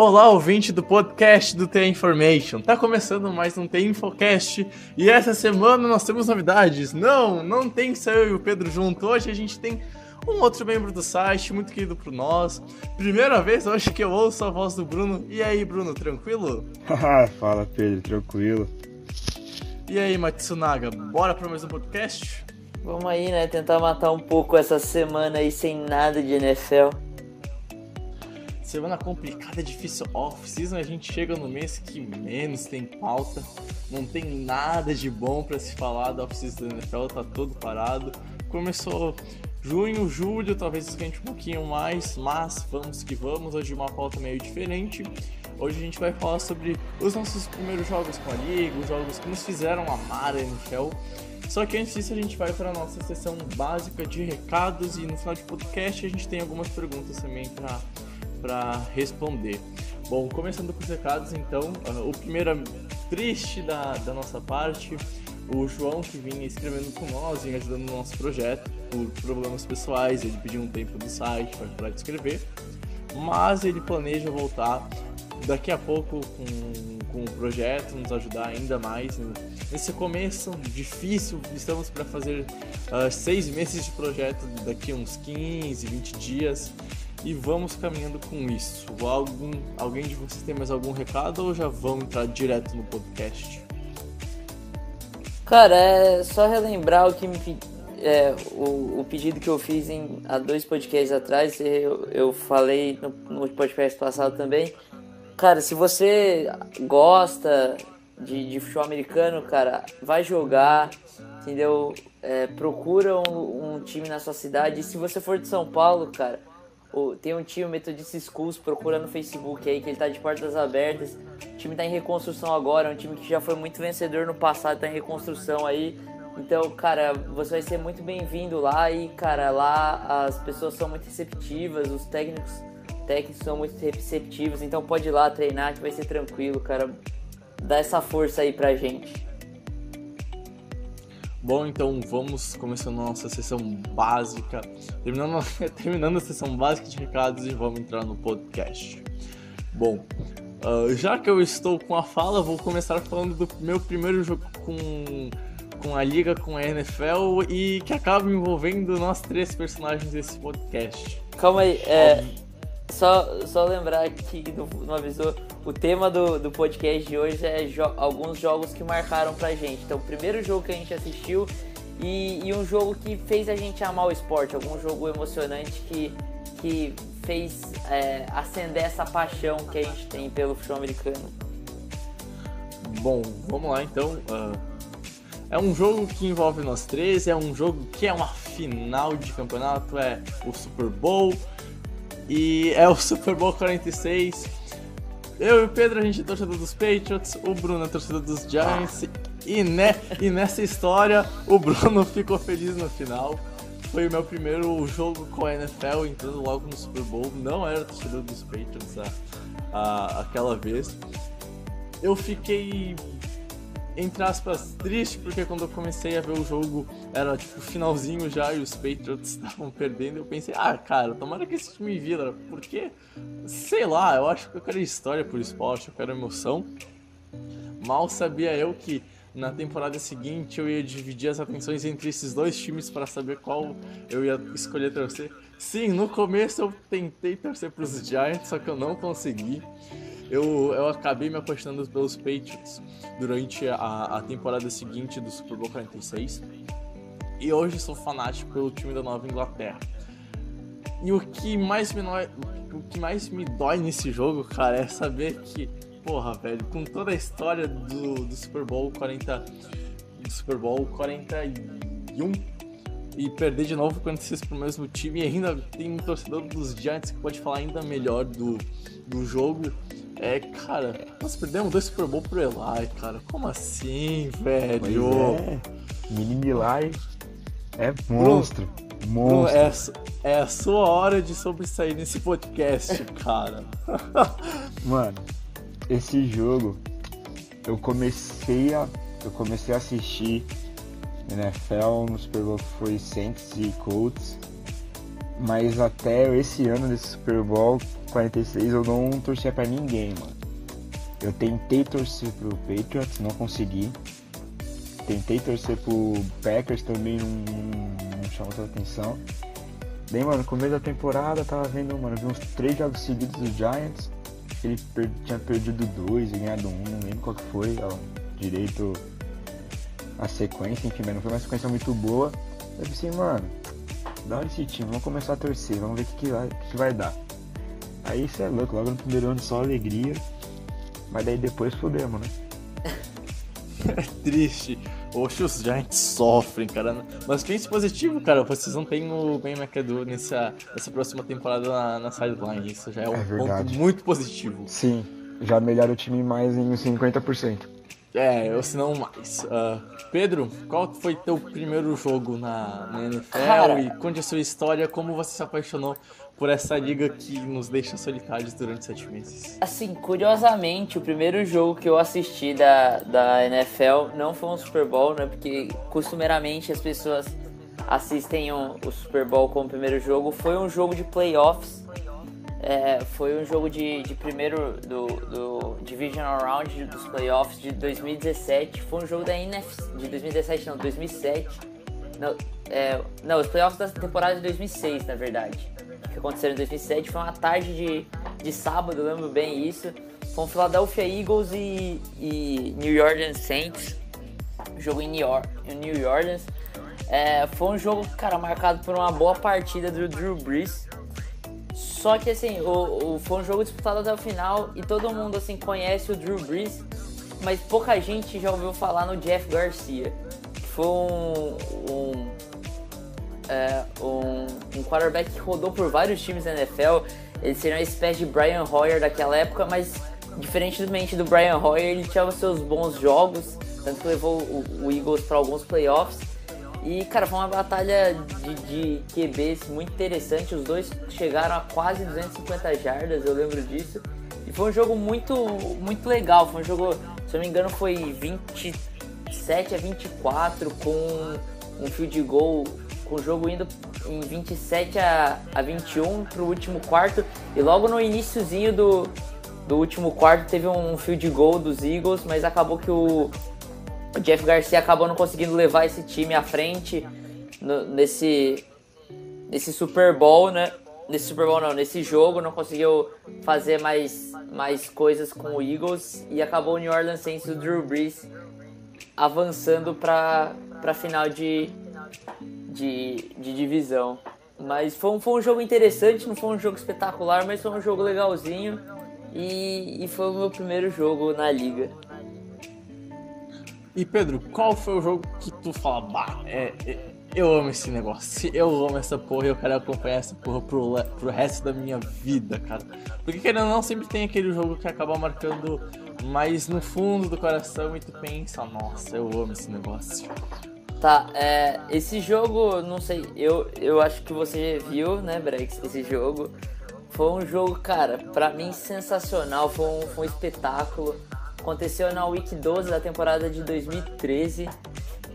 Olá, ouvinte do podcast do The Information. Tá começando mais um The Infocast e essa semana nós temos novidades. Não, não tem só eu e o Pedro junto. Hoje a gente tem um outro membro do site, muito querido por nós. Primeira vez hoje que eu ouço a voz do Bruno. E aí, Bruno, tranquilo? Fala, Pedro, tranquilo. E aí, Matsunaga, bora para mais um podcast? Vamos aí, né? Tentar matar um pouco essa semana aí sem nada de NFL. Semana complicada, difícil. Off-season a gente chega no mês que menos tem pauta. Não tem nada de bom para se falar da off-season da NFL, tá todo parado. Começou junho, julho, talvez esquente um pouquinho mais, mas vamos que vamos. Hoje uma pauta meio diferente. Hoje a gente vai falar sobre os nossos primeiros jogos com a Liga, os jogos que nos fizeram amar a NFL. Só que antes disso a gente vai para a nossa sessão básica de recados e no final de podcast a gente tem algumas perguntas também para para responder. Bom, começando com os recados, então, uh, o primeiro é triste da, da nossa parte, o João que vinha escrevendo com nós, vinha ajudando no nosso projeto, por problemas pessoais, ele pediu um tempo do site para parar de escrever, mas ele planeja voltar daqui a pouco com, com o projeto, nos ajudar ainda mais. Nesse começo difícil, estamos para fazer uh, seis meses de projeto daqui a uns 15, 20 dias e vamos caminhando com isso. Algum, alguém de vocês tem mais algum recado ou já vão entrar direto no podcast? Cara, é só relembrar o que me é, o, o, pedido que eu fiz em, há dois podcasts atrás, eu, eu falei no, no podcast passado também. Cara, se você gosta de, de futebol americano, cara, vai jogar, entendeu? É, procura um, um time na sua cidade. E se você for de São Paulo, cara, tem um time, o Methodist Schools, procura no Facebook aí, que ele tá de portas abertas. O time tá em reconstrução agora, é um time que já foi muito vencedor no passado, tá em reconstrução aí. Então, cara, você vai ser muito bem-vindo lá e, cara, lá as pessoas são muito receptivas, os técnicos, técnicos são muito receptivos, então pode ir lá treinar que vai ser tranquilo, cara. Dá essa força aí pra gente. Bom, então vamos começando a nossa sessão básica, terminando, terminando a sessão básica de recados e vamos entrar no podcast. Bom, uh, já que eu estou com a fala, vou começar falando do meu primeiro jogo com, com a Liga, com a NFL e que acaba envolvendo nós três personagens desse podcast. Calma aí, é. Só, só lembrar que não, não avisou, o tema do, do podcast de hoje é jo alguns jogos que marcaram pra gente. Então, o primeiro jogo que a gente assistiu e, e, um jogo que fez a gente amar o esporte, algum jogo emocionante que, que fez é, acender essa paixão que a gente tem pelo futebol americano. Bom, vamos lá então. Uh, é um jogo que envolve nós três, é um jogo que é uma final de campeonato, é o Super Bowl. E é o Super Bowl 46. Eu e o Pedro, a gente é torcedor dos Patriots, o Bruno é torcedor dos Giants. E, né, e nessa história, o Bruno ficou feliz no final. Foi o meu primeiro jogo com a NFL, entrando logo no Super Bowl. Não era torcedor dos Patriots a, aquela vez. Eu fiquei entre aspas, triste, porque quando eu comecei a ver o jogo, era tipo finalzinho já e os Patriots estavam perdendo. Eu pensei, ah, cara, tomara que esse time vira, porque, sei lá, eu acho que eu quero história por esporte, eu quero emoção. Mal sabia eu que na temporada seguinte eu ia dividir as atenções entre esses dois times para saber qual eu ia escolher torcer. Sim, no começo eu tentei torcer para os Giants, só que eu não consegui eu, eu acabei me apaixonando pelos Patriots durante a, a temporada seguinte do Super Bowl 46. E hoje sou fanático pelo time da Nova Inglaterra. E o que mais me, o que mais me dói nesse jogo, cara, é saber que, porra, velho, com toda a história do, do Super Bowl 40. Do Super Bowl 41 e perder de novo quando vocês pro mesmo time e ainda tem um torcedor dos Giants que pode falar ainda melhor do, do jogo. É, cara, nós perdemos dois Super Bowl pro Eli, cara. Como assim, velho? Pois é. Menino Eli é monstro. Bruno, monstro. É, é a sua hora de sobressair nesse podcast, cara. Mano, esse jogo eu comecei a eu comecei a assistir NFL no Super Bowl foi Saints e Colts. Mas até esse ano desse Super Bowl 46 eu não torcia pra ninguém, mano. Eu tentei torcer pro Patriots, não consegui. Tentei torcer pro Packers também, não, não, não chamou tanta atenção. Daí, mano, no começo da temporada tava vendo, mano, vi uns três jogos seguidos dos Giants. Ele per tinha perdido dois e ganhado um, não lembro qual que foi, ó, direito a sequência, enfim, mas não foi uma sequência muito boa. Eu pensei, mano, da hora esse time, vamos começar a torcer, vamos ver o que, que, vai, que, vai dar. Aí isso é louco, logo no primeiro ano só alegria, mas daí depois fudemos, né? É triste. Oxe, os Giants sofrem, cara. Mas pense positivo, cara. Vocês não têm o Ben McAdoo nessa, nessa próxima temporada na, na sideline. Isso já é um É ponto muito positivo. Sim, já melhora o time mais em 50%. É, ou se não mais. Ah, Pedro, qual foi teu primeiro jogo na, na NFL? Cara. E conte a sua história, como você se apaixonou por essa liga que nos deixa solitários durante sete meses. Assim, curiosamente, o primeiro jogo que eu assisti da, da NFL não foi um Super Bowl, né? Porque costumeiramente as pessoas assistem um- o Super Bowl como primeiro jogo. Foi um jogo de playoffs. É, foi um jogo de, de primeiro do, do Divisional Round dos playoffs de 2017. Foi um jogo da NFC de 2017, não, 2007. Não, é, não, os playoffs da temporada de 2006, na verdade. Que aconteceram em 2007. Foi uma tarde de, de sábado, lembro bem isso. Com Philadelphia Eagles e, e New Orleans Saints. Jogo em New, Or- em New Orleans. É, foi um jogo, cara, marcado por uma boa partida do Drew Brees. Só que assim, o, o- foi um jogo disputado até o final e todo mundo assim conhece o Drew Brees, mas pouca gente já ouviu falar no Jeff Garcia, que foi um, um, é, um, um quarterback que rodou por vários times da NFL. Ele seria uma espécie de Brian Hoyer daquela época, mas diferentemente do Brian Hoyer, ele tinha os seus bons jogos, tanto que levou o, o Eagles para alguns playoffs. E, cara, foi uma batalha de, de QBs muito interessante. Os dois chegaram a quase 250 jardas, eu lembro disso. E foi um jogo muito, muito legal. Foi um jogo, se eu não me engano, foi 27 a 24 com um field goal, com o jogo indo em 27 a, a 21 pro último quarto. E logo no iníciozinho do, do último quarto teve um field goal dos Eagles, mas acabou que o, o Jeff Garcia acabou não conseguindo levar esse time à frente no- nesse, nesse Super Bowl, né? Nesse Super Bowl não, nesse jogo não conseguiu fazer mais, mais coisas com o Eagles e acabou o New Orleans Saints do Drew Brees avançando para a final de, de, de divisão. Mas foi um, foi um jogo interessante, não foi um jogo espetacular, mas foi um jogo legalzinho e, e foi o meu primeiro jogo na liga. E Pedro, qual foi o jogo que tu fala, bah, é, é- eu amo esse negócio, eu amo essa porra e eu quero acompanhar essa porra pro, pro resto da minha vida, cara. Porque querendo ou não, sempre tem aquele jogo que acaba marcando mais no fundo do coração e tu pensa, nossa, eu amo esse negócio. Tá, é, esse jogo, não sei, eu, eu acho que você viu, né, Brex, esse jogo. Foi um jogo, cara, pra mim sensacional, foi um, foi um espetáculo. Aconteceu na Week 12 da temporada de 2013.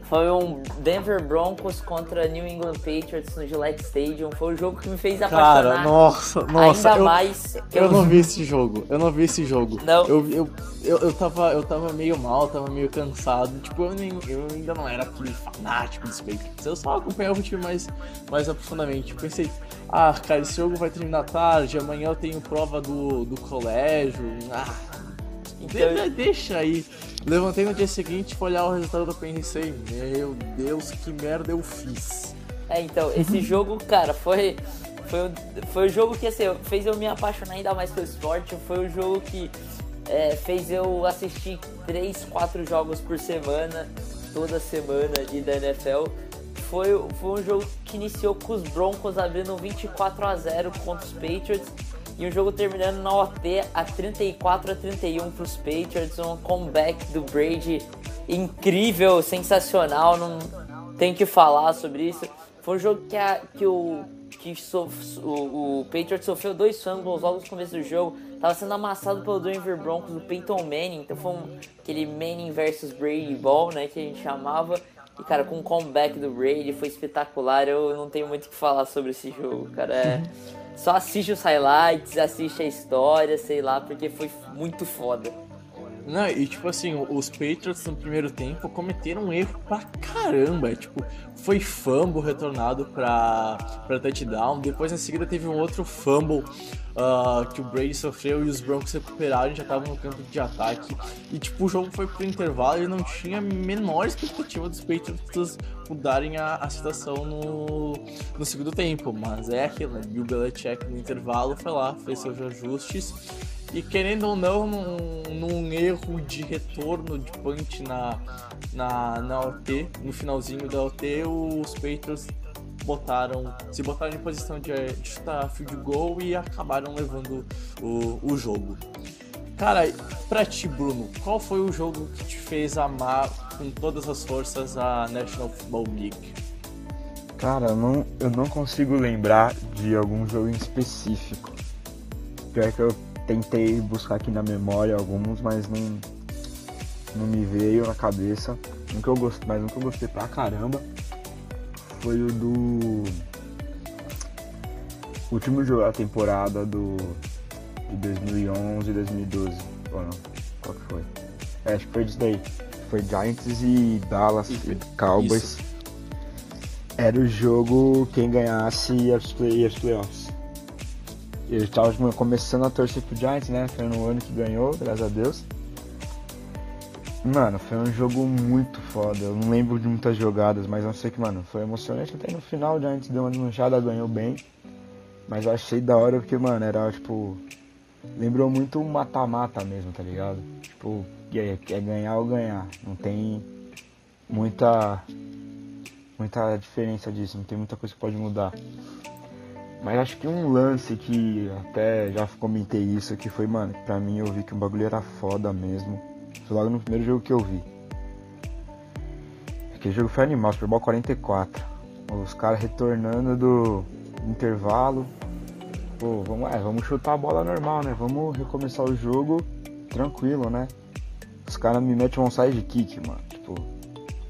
Foi um Denver Broncos contra New England Patriots no Gillette Stadium. Foi um jogo que me fez apaixonar Cara, nossa, nossa, ainda eu, mais. eu não vi esse jogo, eu não vi esse jogo. Não. Eu, eu, eu, eu, tava, eu tava meio mal, tava meio cansado. Tipo, eu, nem, eu ainda não era aquele fanático dos Patriots. Eu só acompanhava o time mais, mais aprofundadamente. Eu pensei, ah, cara, esse jogo vai terminar tarde, amanhã eu tenho prova do, do colégio. Ah, Então- de- deixa aí. Levantei no dia seguinte, fui olhar o resultado eu pensei, meu Deus, que merda eu fiz. É, então, esse jogo, cara, foi. Foi o, foi o jogo que assim, fez eu me apaixonar ainda mais pelo esporte. Foi o jogo que é, fez eu assistir 3, 4 jogos por semana, toda semana ali da NFL. Foi, foi um jogo que iniciou com os Broncos abrindo 24 a 0 contra os Patriots. E o jogo terminando na OT a 34 a 31 para os Patriots. Um comeback do Brady incrível, sensacional. Não tem que falar sobre isso. Foi um jogo que, a, que o que sof- o, o Patriots sofreu dois fumbles logo no começo do jogo. Tava sendo amassado pelo Denver Broncos do Peyton Manning. Então foi um, aquele Manning versus Brady Ball, né, que a gente chamava. E, cara, com o comeback do Brady foi espetacular. Eu não tenho muito o que falar sobre esse jogo, cara. É... Só assiste os highlights, assiste a história, sei lá, porque foi muito foda. Não, e tipo assim, os Patriots no primeiro tempo cometeram um erro pra caramba. É, tipo, foi fumble retornado pra, pra touchdown. Depois em seguida teve um outro fumble uh, que o Brady sofreu e os Broncos recuperaram e já estavam no campo de ataque. E tipo, o jogo foi pro intervalo e não tinha a menor expectativa dos Patriots mudarem a, a situação no, no segundo tempo. Mas é aquilo, né? Bill Belichick no intervalo foi lá, fez seus ajustes e querendo ou não, num, num erro de retorno de punch na, na, na OT, no finalzinho da OT, os Patriots botaram, se botaram em posição de, de chutar field goal e acabaram levando o, o jogo. Cara, pra ti, Bruno, qual foi o jogo que te fez amar com todas as forças a National Football League? Cara, não, eu não consigo lembrar de algum jogo em específico. Pior que eu tentei buscar aqui na memória alguns, mas não, não me veio na cabeça. Um que eu gostei, mas um que eu gostei pra caramba foi o do último jogo da temporada do de 2011 e 2012. Ou não? Qual que foi? É, acho que foi disso daí. Foi Giants e Dallas e, Cowboys. Isso. Era o jogo quem ganhasse ia os playoffs. Eu estava começando a torcer pro Giants, né? Foi no ano que ganhou, graças a Deus. Mano, foi um jogo muito foda. Eu não lembro de muitas jogadas, mas eu sei que, mano, foi emocionante. Até no final o Giants deu uma desmanchada, ganhou bem. Mas eu achei da hora porque, mano, era tipo. Lembrou muito um mata-mata mesmo, tá ligado? Tipo, é, é ganhar ou ganhar. Não tem muita. Muita diferença disso, não tem muita coisa que pode mudar. Mas acho que um lance que até já comentei isso, que foi, mano, pra mim eu vi que o bagulho era foda mesmo. Foi logo no primeiro jogo que eu vi. Aquele jogo foi animal, Super Bowl 44. Os caras retornando do intervalo. Pô, vamos, é, vamos chutar a bola normal, né? Vamos recomeçar o jogo tranquilo, né? Os caras me metem um side kick, mano. Tipo,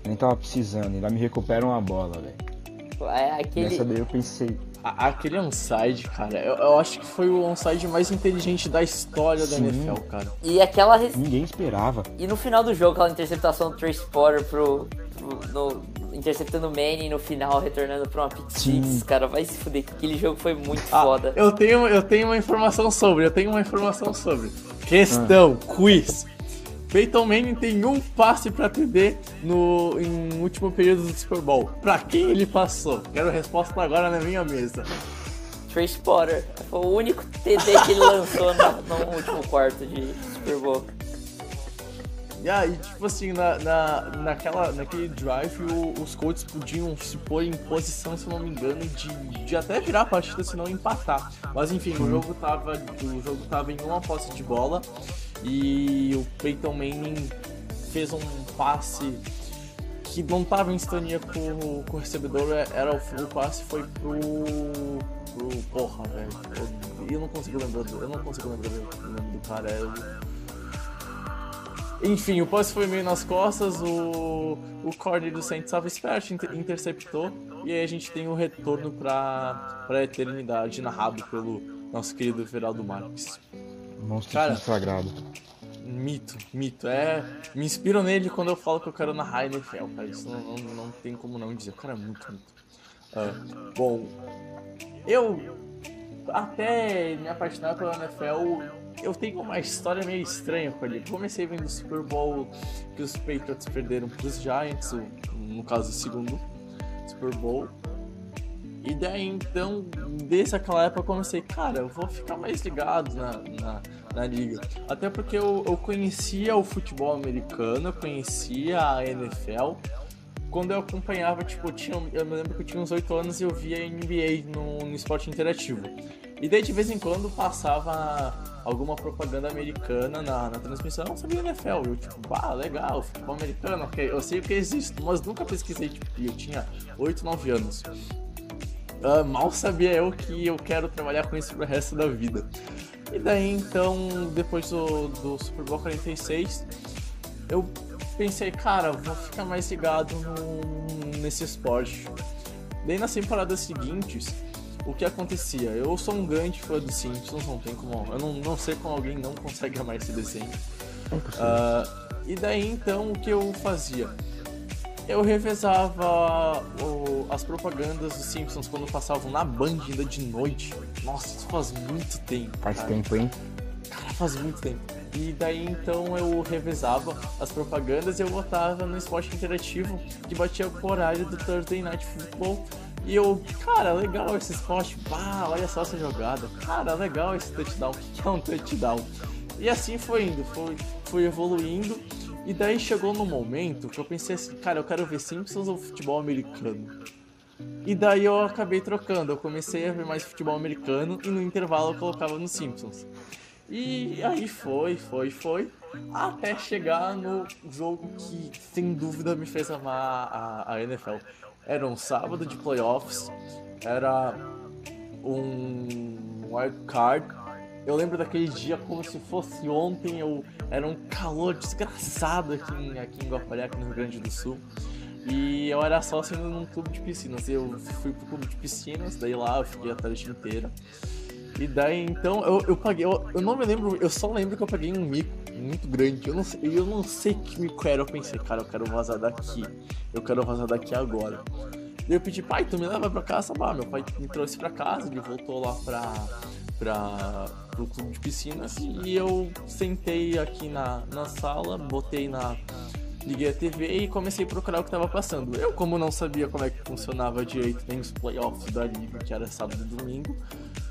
nem tava precisando, ainda me recuperam a bola, velho. É aquele... Nessa daí eu pensei, aquele onside, cara, eu, eu, acho que foi o onside mais inteligente da história Sim. da NFL, cara. E aquela. Ninguém esperava. E no final do jogo, aquela interceptação do Trace Potter pro. pro no... Interceptando o Manning no final, retornando pra uma pick six, cara, vai se fuder. Aquele jogo foi muito ah, foda. Eu tenho, eu tenho uma informação sobre, eu tenho uma informação sobre. Questão, ah. quiz. Peyton Manning tem um passe para TD no em último período do Super Bowl. Para quem ele passou? Quero a resposta agora na minha mesa. Trace Potter. Foi o único TD que ele lançou no, no, último quarto de Super Bowl. E aí, tipo assim, na, na, naquela, naquele drive, o, os Colts podiam se pôr em posição, se não me engano, de, de até virar a partida, se não empatar. Mas enfim, o jogo tava, o jogo tava em uma posse de bola e o Peyton Manning fez um passe que não estava em sintonia com, com, o recebedor, é, era o, o passe foi pro. pro porra, velho. Eu, eu, não consigo lembrar do. Eu não consigo lembrar do nome do cara. É enfim, o passe foi meio nas costas, o, o corner do Saints estava esperto, inter, interceptou, e aí a gente tem o um retorno para a eternidade narrado pelo nosso querido Veraldo Marques. Monstro Cara, sagrado. Mito, mito. É, me inspiro nele quando eu falo que eu quero narrar NFL, cara. Isso não, não, não tem como não dizer. O cara é muito mito. Uh, bom, eu até me apaixonar pela NFL, eu tenho uma história meio estranha com ele. Comecei vendo o Super Bowl que os Patriots perderam para os Giants, no caso o segundo Super Bowl. E daí então, desde aquela época eu comecei, cara, eu vou ficar mais ligado na, na, na liga. Até porque eu, eu conhecia o futebol americano, eu conhecia a NFL. Quando eu acompanhava, tipo, eu, tinha, eu me lembro que eu tinha uns 8 anos e eu via NBA no, no esporte interativo. E daí de vez em quando passava alguma propaganda americana na, na transmissão, eu sabia NFL. Eu, tipo, ah, legal, futebol americano, ok, eu sei que existe, mas nunca pesquisei, tipo, eu tinha 8, 9 anos. Uh, mal sabia eu que eu quero trabalhar com isso pro resto da vida. E daí então, depois do, do Super Bowl 46, eu pensei, cara, vou ficar mais ligado no, nesse esporte. Daí nas temporadas seguintes, o que acontecia? Eu sou um grande fã dos Simpsons, não tem como. Eu não, não sei como alguém não consegue amar esse desenho. Uh, e daí então o que eu fazia? Eu revezava o, as propagandas dos Simpsons quando passavam na Band ainda de noite. Nossa, isso faz muito tempo. Faz cara. tempo, hein? Cara, faz muito tempo. E daí então eu revezava as propagandas e eu botava no esporte interativo que batia com o horário do Thursday Night Football. E eu, cara, legal esse esporte, pá, olha só essa jogada, cara, legal esse touchdown, é um touchdown? E assim foi indo, foi, foi evoluindo. E daí chegou no momento que eu pensei assim, cara, eu quero ver Simpsons ou futebol americano. E daí eu acabei trocando, eu comecei a ver mais futebol americano e no intervalo eu colocava no Simpsons. E aí foi, foi, foi, até chegar no jogo que sem dúvida me fez amar a, a NFL. Era um sábado de playoffs, era um wild card. Eu lembro daquele dia como se fosse ontem, eu era um calor desgraçado aqui em, aqui em Guaporé, aqui no Rio Grande do Sul. E eu era sócio num clube de piscinas. Eu fui pro clube de piscinas, daí lá eu fiquei a tarde inteira. E daí então eu, eu paguei, eu, eu não me lembro, eu só lembro que eu paguei um mico muito grande. Eu não sei, eu não sei que mico era. Eu pensei, cara, eu quero vazar daqui. Eu quero vazar daqui agora. Daí eu pedi, pai, tu me leva pra casa? Bah, meu pai me trouxe pra casa, ele voltou lá pra, pra, pro clube de piscinas e eu sentei aqui na, na sala, botei na. Liguei a TV e comecei a procurar o que estava passando. Eu, como não sabia como é que funcionava direito nem os playoffs da liga, que era sábado e domingo,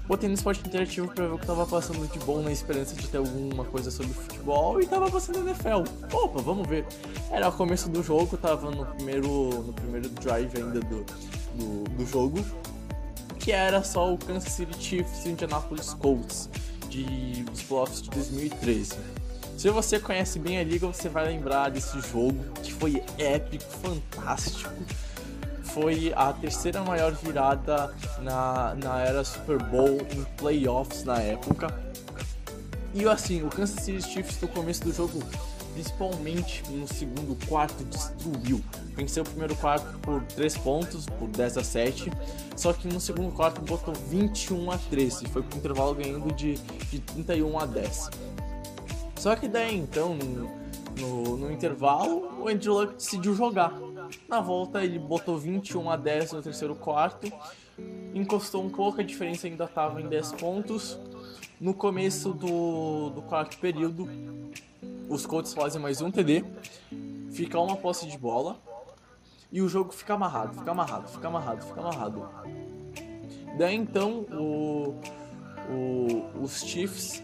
botei no esporte interativo pra ver o que tava passando de bom na esperança de ter alguma coisa sobre futebol e tava passando NFL. Opa, vamos ver. Era o começo do jogo, tava no primeiro, no primeiro drive ainda do, do, do jogo, que era só o Kansas City Chiefs e Indianapolis Colts de, dos playoffs de 2013. Se você conhece bem a liga, você vai lembrar desse jogo que foi épico, fantástico foi a terceira maior virada na, na era Super Bowl em playoffs na época. E assim, o Kansas City Chiefs no começo do jogo, principalmente no segundo quarto, destruiu. Venceu o primeiro quarto por 3 pontos, por 10 a 7. Só que no segundo quarto botou 21 a 13. Foi pro intervalo ganhando de, de 31 a 10. Só que daí então, no, no, no intervalo, o Andrew Luck decidiu jogar. Na volta ele botou 21 a 10 no terceiro quarto, encostou um pouco, a diferença ainda estava em 10 pontos. No começo do, do quarto período, os Colts fazem mais um TD, fica uma posse de bola e o jogo fica amarrado, fica amarrado, fica amarrado, fica amarrado. Daí então o, o, os Chiefs,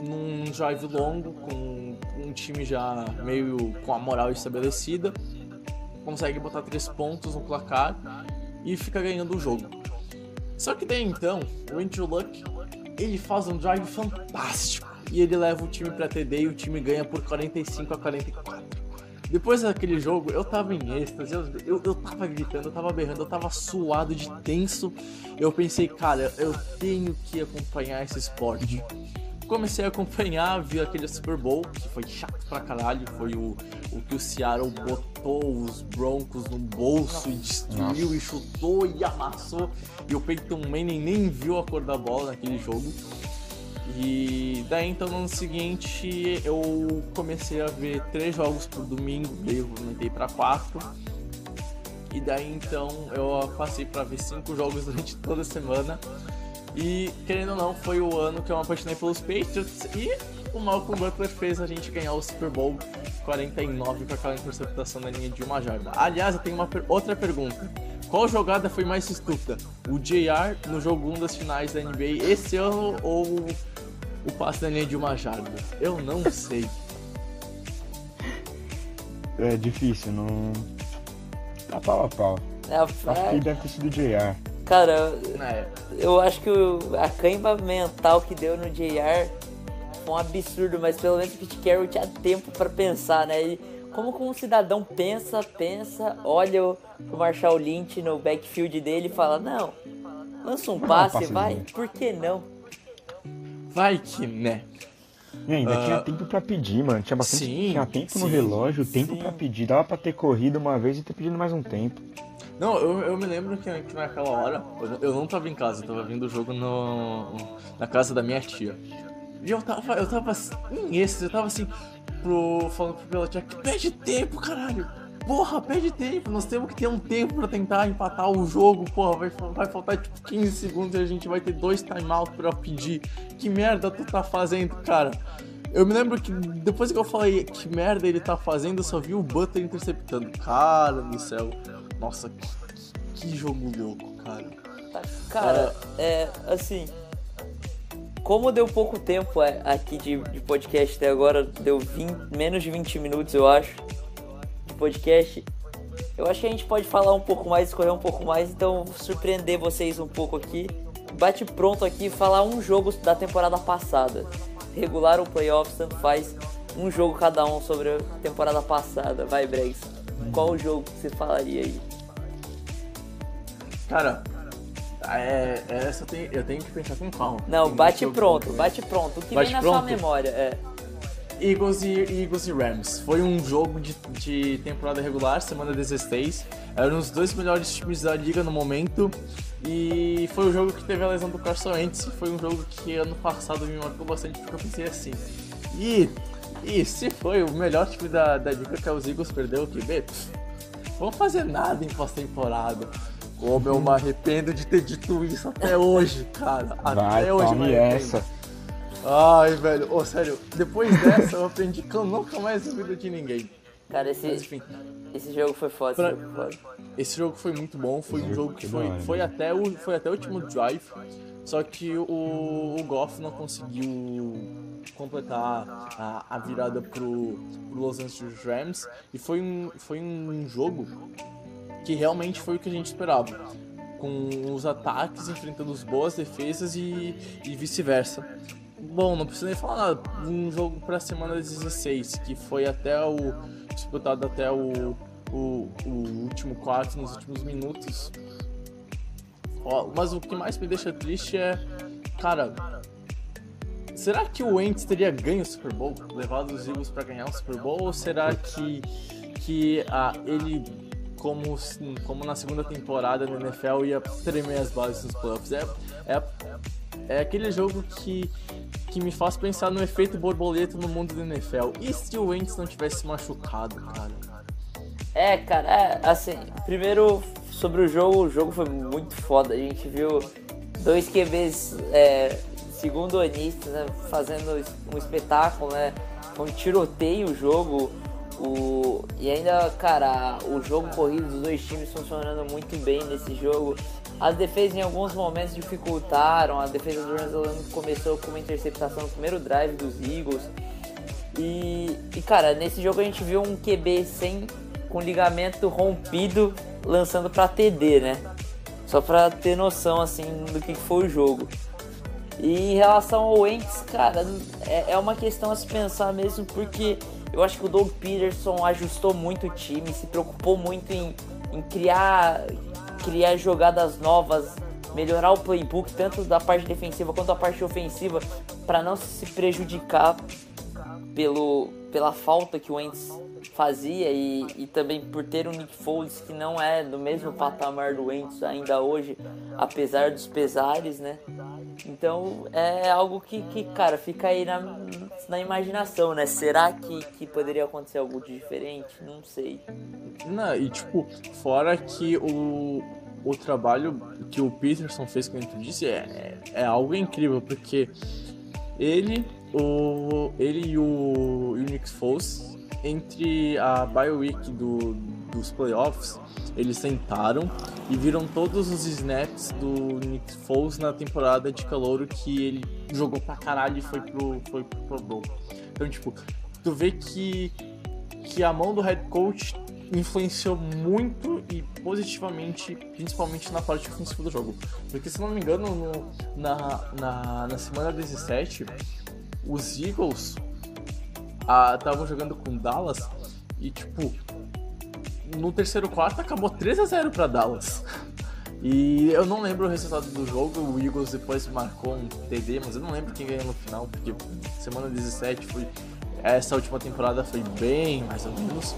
num drive longo, com um time já meio com a moral estabelecida, consegue botar três pontos no placar e fica ganhando o jogo. Só que daí então, o Andrew Luck, ele faz um drive fantástico e ele leva o time para TD e o time ganha por 45 a 44. Depois daquele jogo, eu tava em êxtase, eu, eu, eu tava gritando, eu tava berrando, eu tava suado de tenso. Eu pensei, cara, eu tenho que acompanhar esse esporte comecei a acompanhar, vi aquele Super Bowl, que foi chato pra caralho, foi o, o que o Seattle botou os Broncos no bolso e destruiu Nossa. e chutou e amassou. E o Peyton Manning nem viu a cor da bola naquele jogo. E daí então no ano seguinte eu comecei a ver três jogos por domingo, daí eu aumentei para quatro. E daí então eu passei para ver cinco jogos durante toda a semana. E, querendo ou não, foi o ano que eu me apaixonei pelos Patriots e o Malcolm Butler fez a gente ganhar o Super Bowl 49 com aquela interceptação na linha de uma jarda. Aliás, eu tenho uma per outra pergunta. Qual jogada foi mais estúpida? O JR no jogo 1 das finais da NBA esse ano ou o passe na linha de uma jarda? Eu não sei. É difícil, não. Tá pau a pau. É, Acho que deve ter sido o JR. Cara, é. eu acho que a cãibra mental que deu no JR foi um absurdo, mas pelo menos o Pete Carroll tinha tempo para pensar, né? E como um cidadão pensa, pensa, olha o Marshall Lynch no backfield dele e fala, não, lança um passe, vai, por que não? Vai que né? E ainda Ah, tinha tempo pra pedir, mano. Tinha bastante. sim, tinha tempo no sim, relógio, tempo pra pedir. Dava pra ter corrido uma vez e ter pedido mais um tempo. Não, eu, eu me lembro que, que naquela hora, eu, não tava em casa, eu tava vendo o jogo no, na casa da minha tia. E eu tava, eu tava assim, em êxtase, eu tava assim, pro, falando pro Belichick, perde tempo, caralho! Porra, perde tempo, nós temos que ter um tempo pra tentar empatar o jogo, porra, vai, vai faltar tipo 15 segundos e a gente vai ter dois timeouts pra pedir. Que merda tu tá fazendo, cara? Eu me lembro que depois que eu falei que merda ele tá fazendo, eu só vi o Butler interceptando. Cara do céu. Nossa, que, que jogo louco, cara. Cara, é assim. Como deu pouco tempo é, aqui de, de podcast até agora, deu 20 menos de 20 minutos, eu acho, de podcast. Eu acho que a gente pode falar um pouco mais, escolher um pouco mais, então vou surpreender vocês um pouco aqui. Bate pronto aqui e falar um jogo da temporada passada. Regular ou playoffs, tanto faz. Um jogo cada um sobre a temporada passada. Vai, Bregs. Qual o jogo que você falaria aí? Cara, é, é, essa eu tenho, eu tenho que pensar com calma. Não, Tem bate pronto, bate pronto. O que Bate vem na sua pronto? memória? É. Eagles e, Eagles e Rams. Foi um jogo de, de temporada regular, semana 16. Eram os dois melhores times da liga no momento. E foi o jogo que teve a lesão do Carson Wentz. e Foi um jogo que ano passado me marcou bastante porque eu pensei assim. E, e se foi o melhor time da, da liga que os Eagles perdeu o QB? Vamos fazer nada em pós-temporada. Como eu me arrependo de ter dito isso até hoje, cara. Vai, até hoje me essa. Ai, velho, ô, sério, depois dessa eu aprendi que eu nunca mais duvido de ninguém. Cara, Mas esse, enfim, esse jogo foi foda. Pra- Esse jogo foi foda. esse jogo foi muito bom, foi um Esse jogo jogo que foi foi, até o, foi até o último drive, só que o, o Goff não conseguiu completar a, a virada pro, pro Los Angeles Rams e foi um, foi um jogo que realmente foi o que a gente esperava. Com os ataques enfrentando as boas defesas e, e vice-versa. Bom, não precisa nem falar nada. Um jogo pra semana 16, que foi até o. disputado até o, o, o último quarto, nos últimos minutos. Ó, mas o que mais me deixa triste é. Cara. Será que o Wentz teria ganho o Super Bowl? Levado os Eagles pra ganhar o Super Bowl? Ou será que, que ah, ele, como, como na segunda temporada na NFL, ia tremer as bases nos playoffs? É, é, é aquele jogo que, que me faz pensar no efeito borboleta no mundo da NFL. E se o Wentz não tivesse machucado, cara? É, cara, é, assim, primeiro sobre o jogo, o jogo foi muito foda. A gente viu dois QBs é, segundo anistas né, fazendo um espetáculo, né? Um tiroteio o jogo. O, e ainda, cara, o jogo corrido dos dois times funcionando muito bem nesse jogo. As defesas em alguns momentos dificultaram. A defesa do que começou com uma interceptação no primeiro drive dos Eagles. E, e, cara, nesse jogo a gente viu um QB sem com ligamento rompido lançando pra TD, né? Só pra ter noção assim do que foi o jogo. E em relação ao Wentz, cara, é, é uma questão a se pensar mesmo porque eu acho que o Doug Peterson ajustou muito o time, se preocupou muito em, em criar, criar jogadas novas, melhorar o playbook, tanto da parte defensiva quanto da parte ofensiva, para não se prejudicar pelo, pela falta que o Wentz fazia e, e também por ter um Nick Foles que não é do mesmo patamar do Wentz ainda hoje, apesar dos pesares, né? Então é algo que, que cara, fica aí na, na imaginação, né? Será que, que poderia acontecer algo de diferente? Não sei. Não, e tipo, fora que o, o trabalho que o Peterson fez, como tu disse, é, é, algo incrível, porque ele, o, ele e o, e o Nick Foles, entre a bye week do, dos playoffs, eles sentaram e viram todos os snaps do Nick Foles na temporada de calouro que ele jogou pra caralho e foi pro, foi pro Pro Bowl. Então, tipo, tu vê que, que a mão do head coach influenciou muito e positivamente, principalmente na parte ofensiva do jogo. Porque, se não me engano, no- na, na, na semana 17, os Eagles estavam jogando com Dallas e, tipo, no terceiro quarto acabou 3 a 0 pra Dallas. E eu não lembro o resultado do jogo, o Eagles depois marcou um TD, mas eu não lembro quem ganhou no final, porque semana 17 foi. Essa última temporada foi bem mais ou menos.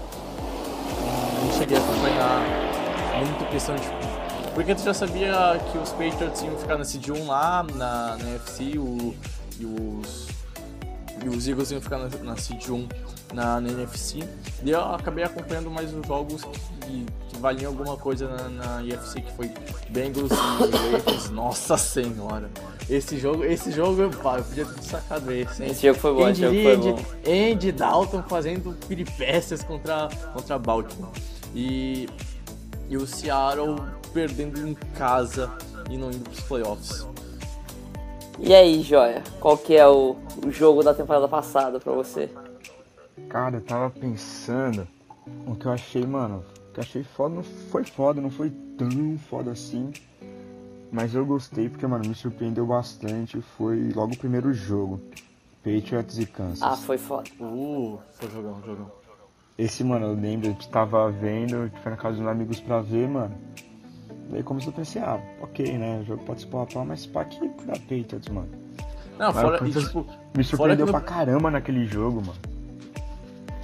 Não cheguei a acompanhar muito questão de. Porque tu já sabia que os Patriots iam ficar na Seed 1 lá na, na NFC o, e os. E os Eagles iam ficar na, na Seed 1 na, na NFC. E eu acabei acompanhando mais os jogos que, que valiam alguma coisa na, na UFC, que foi Bengals e Ravens. Nossa senhora! Esse jogo, esse jogo, pá, eu podia ter sacado esse, hein? Esse jogo foi bom, Andy, esse jogo foi bom. Andy Dalton fazendo peripécias contra, contra Baltimore. E, e o Seattle perdendo em casa e não indo pros playoffs. E aí, Joia, qual que é o, o jogo da temporada passada pra você? Cara, eu tava pensando o que eu achei, mano. O que eu achei foda não foi foda, não foi tão foda assim. Mas eu gostei porque, mano, me surpreendeu bastante. Foi logo o primeiro jogo. Patriots e Kansas. Ah, foi foda. Uh, foi jogão, jogão. Esse, mano, eu lembro, a gente tava vendo, a gente foi na casa dos amigos pra ver, mano. Daí começou a pensar, ah, ok, né? O jogo pode se pôr pau, mas pá que da Patriots, mano. Não, Mas fora, o Kansas tipo, Me surpreendeu que no- pra caramba naquele jogo, mano.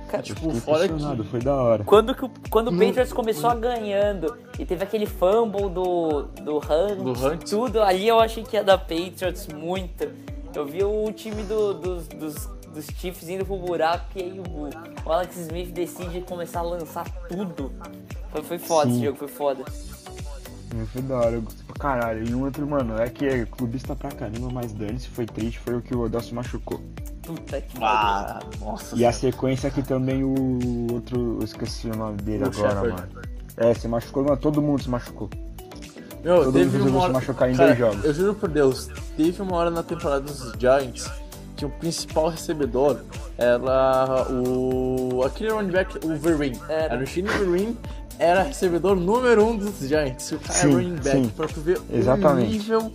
Cara, tipo, fora que foi da hora. Quando, que o- quando o Hum. Patriots começou a ganhando e teve aquele fumble do, do Hunt, Do Hunt. tudo, ali eu achei que ia dar Patriots muito. Eu vi o time do- dos, dos, dos Chiefs indo pro buraco e aí o, o Alex Smith decide começar a lançar tudo. Foi, foi foda Sim. esse jogo, foi foda. Foi da hora, eu gostei pra caralho. E um outro, mano, é que é clubista pra caramba, mas dane-se, foi triste, foi o que o Odell se machucou. Puta que pariu. Ah, nossa E a sequência que também o outro, eu esqueci o nome dele O agora, Shepard. mano. É, se machucou, mano, todo mundo se machucou. Meu, Todo teve mundo uma se hora... machucar em Cara, dois jogos. Eu juro por Deus, teve uma hora na temporada dos Giants que o principal recebedor era o. aquele running back, o Vereen. Era. Era o Shane Vereen, era recebedor número um dos Giants. O cara é Sim, running back, sim. pra tu ver Exatamente. o nível.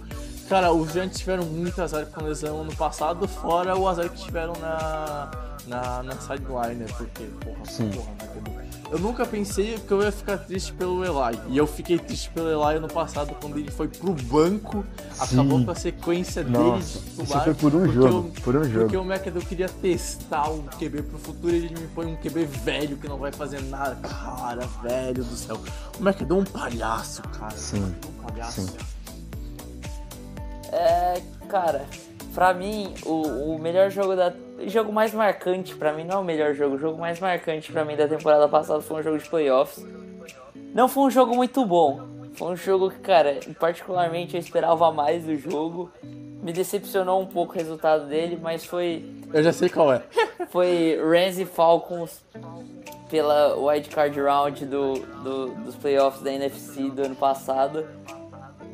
Cara, os Giants tiveram muito azar com lesão no passado, fora o azar que tiveram na, na, na sideline, né? Porque, porra, Sim. porra, né? Eu nunca pensei que eu ia ficar triste pelo Eli. E eu fiquei triste pelo Eli ano passado, quando ele foi pro banco, Sim. acabou com a sequência dele Nossa, de isso titular. foi por um porque jogo, eu- por um Porque jogo. o McAdoo queria testar o QB pro futuro e ele me põe um QB velho que não vai fazer nada. Cara, velho do céu. O McAdoo é um palhaço, cara. Sim, é um palhaço. sim. É, cara, pra mim, o, o melhor jogo da. Jogo mais marcante pra mim, não é o melhor jogo, o jogo mais marcante pra mim da temporada passada foi um jogo de playoffs. Não foi um jogo muito bom. Foi um jogo que, cara, particularmente eu esperava mais do jogo. Me decepcionou um pouco o resultado dele, mas foi Eu já sei qual é. foi Rams e Falcons pela wildcard round do, do- dos playoffs da NFC do ano passado.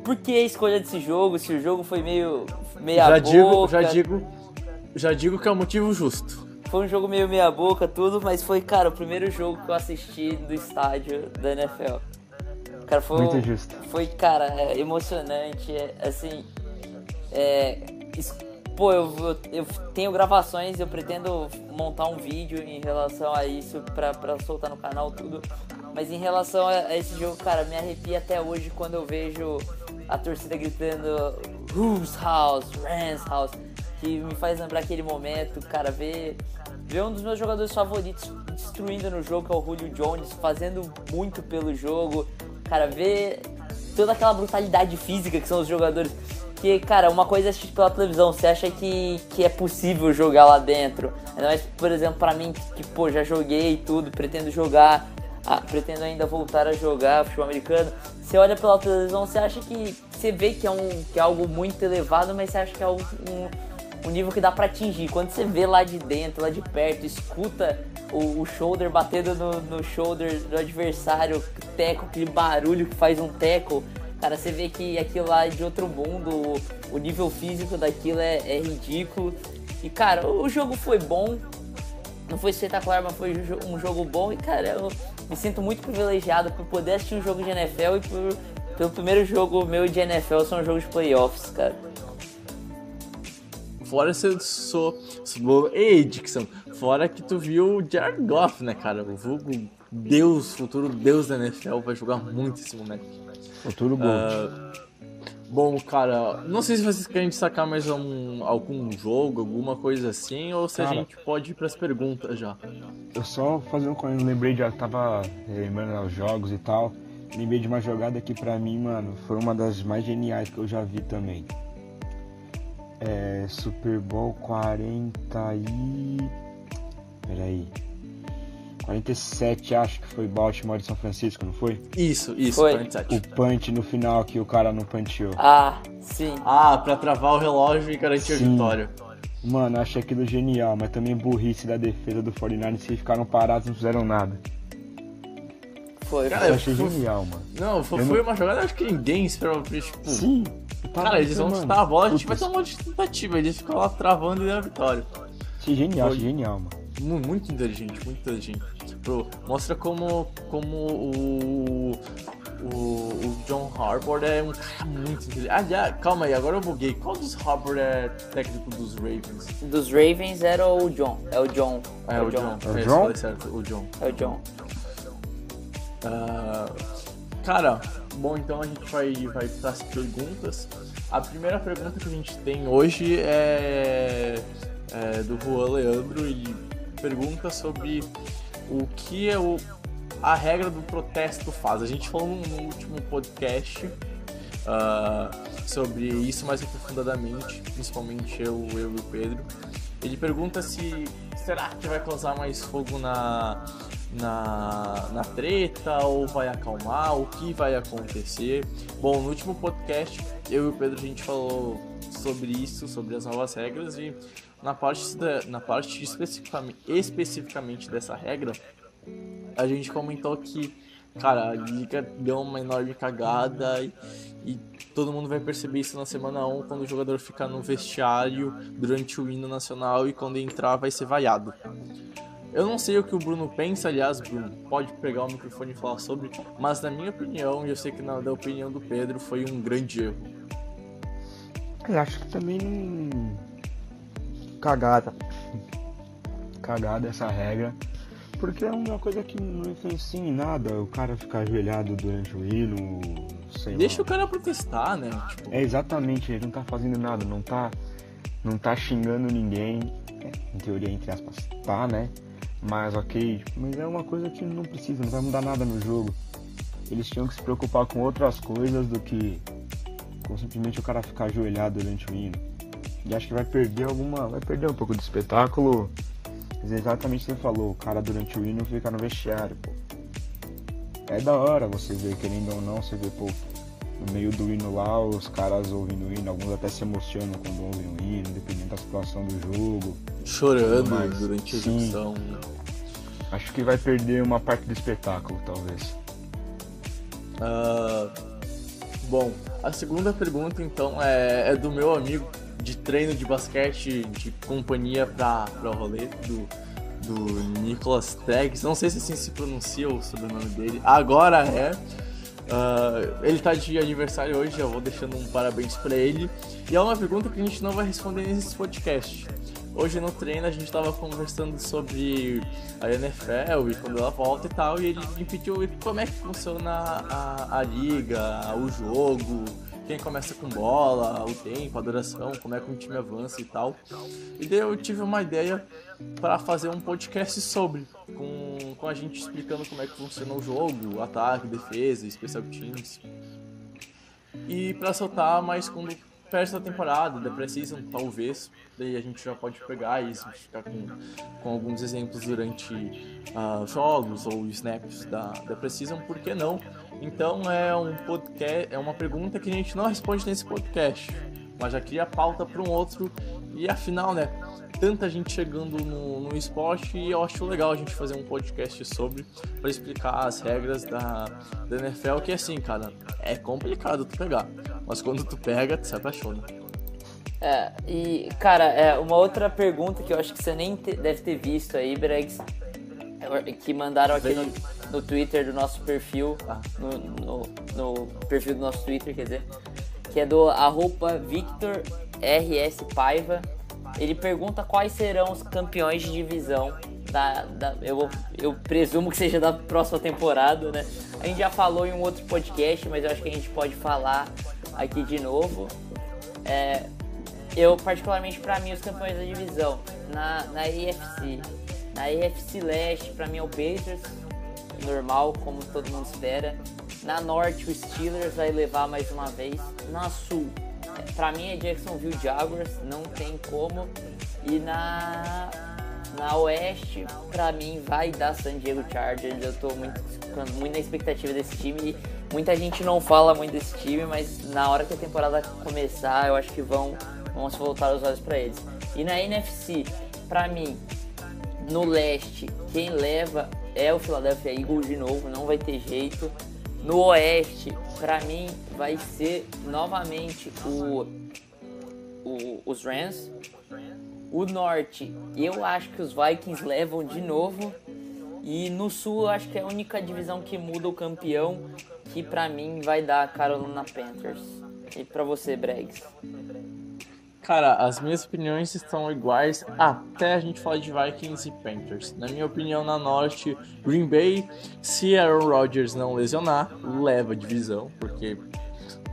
Por que a escolha desse jogo? Se o jogo foi meio meia já boca, digo, já digo, já digo que é o motivo justo. foi um jogo meio meia boca, tudo, mas foi, cara, o primeiro jogo que eu assisti do estádio da NFL. Cara, foi, Muito justo. foi cara, é emocionante, é, assim, é, pô, eu, eu, eu tenho gravações, eu pretendo montar um vídeo em relação a isso pra, pra soltar no canal tudo, mas em relação a, esse jogo, cara, me arrepia até hoje quando eu vejo a torcida gritando Whose House, Rams House, que me faz lembrar aquele momento, cara, ver, ver um dos meus jogadores favoritos destruindo no jogo, que é o Julio Jones, fazendo muito pelo jogo, cara, ver toda aquela brutalidade física que são os jogadores. Que, cara, uma coisa é assistir pela televisão, você acha que, que é possível jogar lá dentro. Mais, por exemplo, pra mim, que, pô, já joguei e tudo, pretendo jogar, ah, pretendo ainda voltar a jogar futebol americano. Você olha pela televisão, você acha que. Você vê que é, um, que é algo muito elevado, mas você acha que é um, um, nível que dá pra atingir. Quando você vê lá de dentro, lá de perto, escuta o, o shoulder batendo no, no shoulder do adversário, teco, aquele barulho que faz um teco. Cara, você vê que aquilo lá é de outro mundo, o, o nível físico daquilo é, é ridículo. E, cara, o jogo foi bom, não foi espetacular, mas foi um jogo bom. E, cara, me sinto muito privilegiado por poder assistir um jogo de NFL e por, pelo primeiro jogo meu de NFL ser um jogo de playoffs, cara. Fora você sou. sou- Ei, Dixon. Fora que tu viu o Jared Goff, né, cara? O vulgo Deus, futuro Deus da NFL, vai jogar muito esse moleque. Futuro Gold. Ah, bom, cara, não sei se vocês querem destacar mais um, algum jogo, alguma coisa assim, ou se Cara. a gente pode ir pras perguntas já. Eu só fazer um comentário, lembrei de, eu tava lembrando os jogos e tal. Lembrei de uma jogada que pra mim, mano, foi uma das mais geniais que eu já vi também. É Super Bowl 40 e. Peraí. 47, acho que foi Baltimore e São Francisco, não foi? Isso, isso, Foi. 47. O punch no final que o cara não punchou. Ah, sim. Ah, pra travar o relógio e garantir a Sim. vitória. Mano, eu achei aquilo genial, mas também burrice da defesa do 49 se ficaram parados e não fizeram nada. Foi. Cara, Eu achei foi- genial, mano. Não, foi, não- uma jogada acho que ninguém esperava, tipo... Sim. Cara, eles vão pensando, chutar a bola, a gente puta, vai ter um monte de tentativa, eles ficam lá travando e dão a vitória. Achei genial, Foi. achei genial, mano. Mu- Muito inteligente, muito inteligente. Pro- mostra como, como o, o, o John Harbaugh é um cara muito inteligente. Ah, já, calma aí, agora eu buguei. Qual dos Harbaugh é técnico dos Ravens? Dos Ravens era o John. É o John. É, o John. É o Esse John? falei certo, o John. É o John. Ah, cara, bom, então a gente vai, vai para as perguntas. A primeira pergunta que a gente tem hoje é, é do Juan Leandro. Ele pergunta sobre o que é o, a regra do protesto faz. A gente falou no, último podcast ah, sobre isso mais aprofundadamente, principalmente eu, eu e o Pedro. Ele pergunta se será que vai causar mais fogo na, na, na treta ou vai acalmar, o que vai acontecer. Bom, no último podcast eu e o Pedro a gente falou sobre isso, sobre as novas regras e na parte, da, na parte especificamente, especificamente dessa regra, a gente comentou que, cara, a liga deu uma enorme cagada e, e todo mundo vai perceber isso na semana 1 quando o jogador ficar no vestiário durante o hino nacional e quando entrar vai ser vaiado. Eu não sei o que o Bruno pensa, aliás, Bruno, pode pegar o microfone e falar sobre, mas na minha opinião, e eu sei que na da opinião do Pedro, foi um grande erro. Eu acho que também não. Cagada. Cagada essa regra. Porque é uma coisa que não influencia em nada o cara ficar ajoelhado durante o hino, sei Deixa lá. o cara protestar, né? Tipo, É exatamente, ele não tá fazendo nada, não tá. Não tá xingando ninguém. É, em teoria, entre aspas, tá, né? Mas ok, mas é uma coisa que não precisa, não vai mudar nada no jogo. Eles tinham que se preocupar com outras coisas do que com simplesmente o cara ficar ajoelhado durante o hino. E acho que vai perder alguma. Vai perder um pouco do espetáculo. Mas é exatamente o que você falou, o cara durante o hino fica no vestiário, pô. É da hora você ver, querendo ou não, você vê, pô, no meio do hino lá, os caras ouvindo o hino, alguns até se emocionam quando ouvem o hino, dependendo da situação do jogo. chorando Mas, durante a execução. Acho que vai perder uma parte do espetáculo, talvez. Ah, bom, a segunda pergunta então é, é do meu amigo de treino de basquete de companhia pra, pra rolê, do, do Nicolas Teggs. Não sei se assim se pronuncia o sobrenome dele. Agora é. Ah, ele tá de aniversário hoje, eu vou deixando um parabéns pra ele. E é uma pergunta que a gente não vai responder nesse podcast. Hoje no treino a gente tava conversando sobre a NFL e quando ela volta e tal, e ele me pediu como é que funciona a, a liga, o jogo, quem começa com bola, o tempo, a duração, como é que um time avança e tal. E daí eu tive uma ideia para fazer um podcast sobre, com, com a gente explicando como é que funciona o jogo, ataque, defesa, special teams. E para soltar mais quando perto da temporada, da Precision, talvez, daí a gente já pode pegar e ficar com, com alguns exemplos durante ah, jogos ou snaps da, da Precision, por que não? Então é um podcast, é uma pergunta que a gente não responde nesse podcast, mas já cria pauta para um outro e afinal, né? Tanta gente chegando no, no esporte e eu acho legal a gente fazer um podcast sobre para explicar as regras da, da NFL, que assim, cara, é complicado tu pegar, mas quando tu pega, tu se apaixona. É, e, cara, é, uma outra pergunta que eu acho que você nem te- deve ter visto aí, Bregs, é, que mandaram aqui no, no Twitter do nosso perfil, Ah. no, no- no perfil do nosso Twitter, quer dizer, que é do arroba Victor RS Paiva. Ele pergunta quais serão os campeões de divisão da, da, eu, eu presumo que seja da próxima temporada, né? A gente já falou em um outro podcast, mas eu acho que a gente pode falar aqui de novo. É, eu, particularmente para mim, os campeões da divisão na, na EFC. Na EFC Leste, para mim é o Patriots, normal, como todo mundo espera. Na Norte, o Steelers vai levar mais uma vez. Na Sul, para mim é Jacksonville Jaguars, não tem como. E na na Oeste, para mim vai dar San Diego Chargers. Eu tô muito, muito na expectativa desse time. Muita gente não fala muito desse time, mas na hora que a temporada começar, eu acho que vão, vão se voltar os olhos para eles. E na NFC, para mim, no leste, quem leva é o Philadelphia Eagles de novo, não vai ter jeito. No oeste, para mim, vai ser novamente o, o, os Rams. O norte, eu acho que os Vikings levam de novo. E no sul, eu acho que é a única divisão que muda o campeão, que para mim vai dar a Carolina Panthers. E para você, Bregs? Cara, as minhas opiniões estão iguais até a gente falar de Vikings e Panthers. Na minha opinião, na Norte, Green Bay, se Aaron Rodgers não lesionar, leva a divisão, porque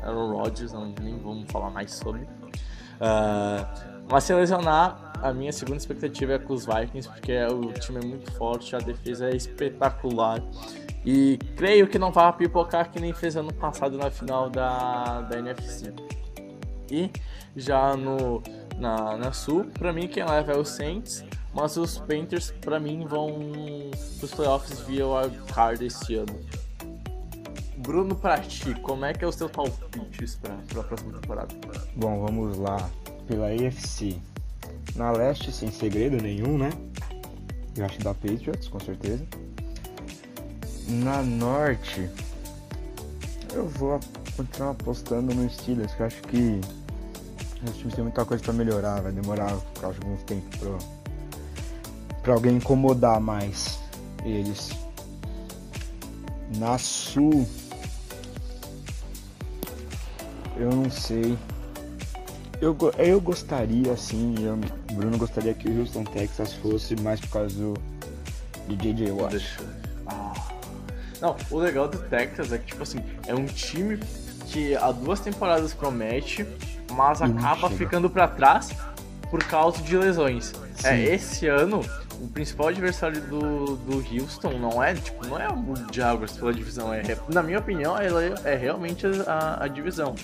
Aaron Rodgers, não, nem vamos falar mais sobre. Uh, mas se lesionar, a minha segunda expectativa é com os Vikings, porque o time é muito forte, a defesa é espetacular. E creio que não vai pipocar que nem fez ano passado na final da, da NFC. E já no, na, na Sul, para mim quem leva é o Saints, mas os Panthers para mim vão os playoffs via o card esse ano. Bruno, pra ti, como é que é o seu palpites para a próxima temporada? Bom, vamos lá. Pela AFC. Na leste, sem segredo nenhum, né? Eu acho da Patriots, com certeza. Na norte, eu vou continuar apostando no Steelers, que eu acho que os times têm muita coisa para melhorar, vai demorar por alguns tempo pra, pra alguém incomodar mais eles. Na Sul, eu não sei. Eu, eu gostaria, assim, eu, Bruno gostaria que o Houston Texas fosse mais por causa do de JJ Watt. Ah. Não, o legal do Texas é que, tipo assim, é um time que há duas temporadas promete, mas acaba ficando para trás por causa de lesões. É, Sim. É, esse ano, o principal adversário do, do Houston não é, tipo, não é o Jaguars pela divisão, é, na minha opinião, ela é, é realmente a, a divisão.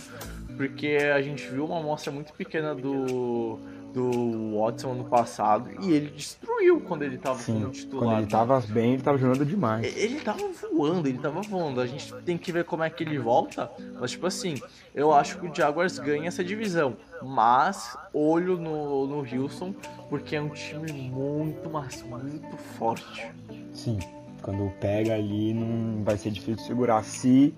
Porque a gente viu uma amostra muito pequena do do Watson ano passado e ele destruiu quando ele tava Sim, como titular. Quando ele tava bem, ele tava jogando demais. Ele tava voando, ele tava voando. A gente tem que ver como é que ele volta. Mas, tipo assim, eu acho que o Jaguars ganha essa divisão. Mas, olho no, no Houston, porque é um time muito, mas muito forte. Sim, quando pega ali, não vai ser difícil segurar se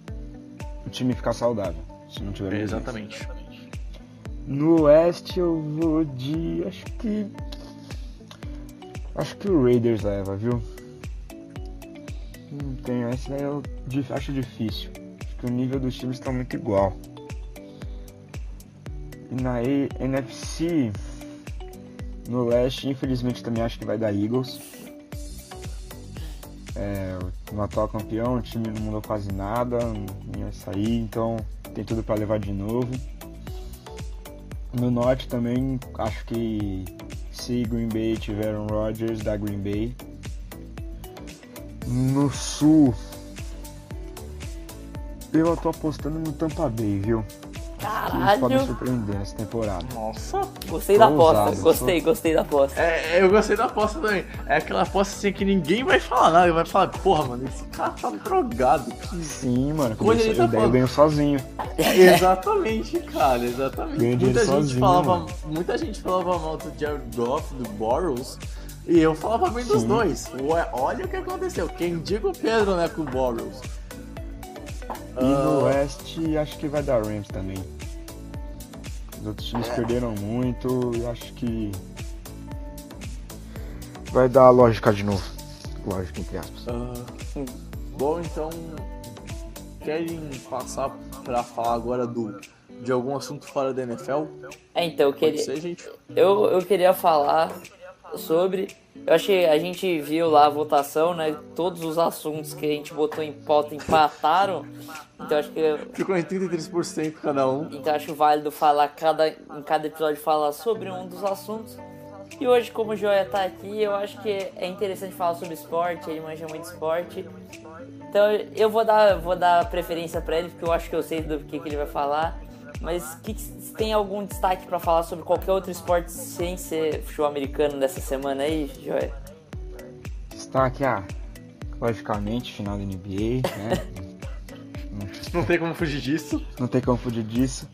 o time ficar saudável. Se não tiver. É, exatamente. No oeste eu vou de. Acho que. Acho que o Raiders leva, viu? Não tenho. Esse daí eu acho difícil. Acho que o nível dos times está muito igual. E na NFC. No leste, infelizmente, também acho que vai dar Eagles. É, o atual campeão, o time não mudou quase nada, não ia sair, então tem tudo para levar de novo. No norte também, acho que se Green Bay tiver um Rodgers, da Green Bay. No sul, eu tô apostando no Tampa Bay, viu? Caralho. Eles podem surpreender nessa temporada. Nossa. Gostei da aposta. Gostei, gostei da aposta. É, eu gostei da aposta também. É aquela aposta assim que ninguém vai falar nada. Vai falar, porra, mano, esse cara tá drogado. Sim, mano. Coisa ele tá eu ganho sozinho. exatamente, cara, exatamente. Ganho muita gente sozinho, falava, mano. muita gente falava mal do Jared Goff, do Boros. E eu falava bem dos dois. Ué, olha o que aconteceu. Quem diga o Pedro, né, com o Boros. E no uh... Oeste, acho que vai dar Rams também. Os outros times é. perderam muito e acho que vai dar lógica de novo. Lógica, entre aspas. Uh, bom, então, querem passar para falar agora do, de algum assunto fora da NFL? É, então, eu queria, ser, eu, eu queria falar sobre Eu achei, a gente viu lá a votação, né? Todos os assuntos que a gente botou em pauta empataram. Então acho que. Ficou em 33% cada um. Então acho válido falar cada, em cada episódio falar sobre um dos assuntos. E hoje, como o Joia tá aqui, eu acho que é interessante falar sobre esporte, ele manja muito esporte. Então eu vou dar, vou dar preferência para ele, porque eu acho que eu sei do que, que ele vai falar. Mas que, que tem algum destaque para falar sobre qualquer outro esporte sem ser futebol americano dessa semana aí, Joia? Destaque, ah, logicamente, final da NBA, né? não tem como fugir disso. Não tem como fugir disso.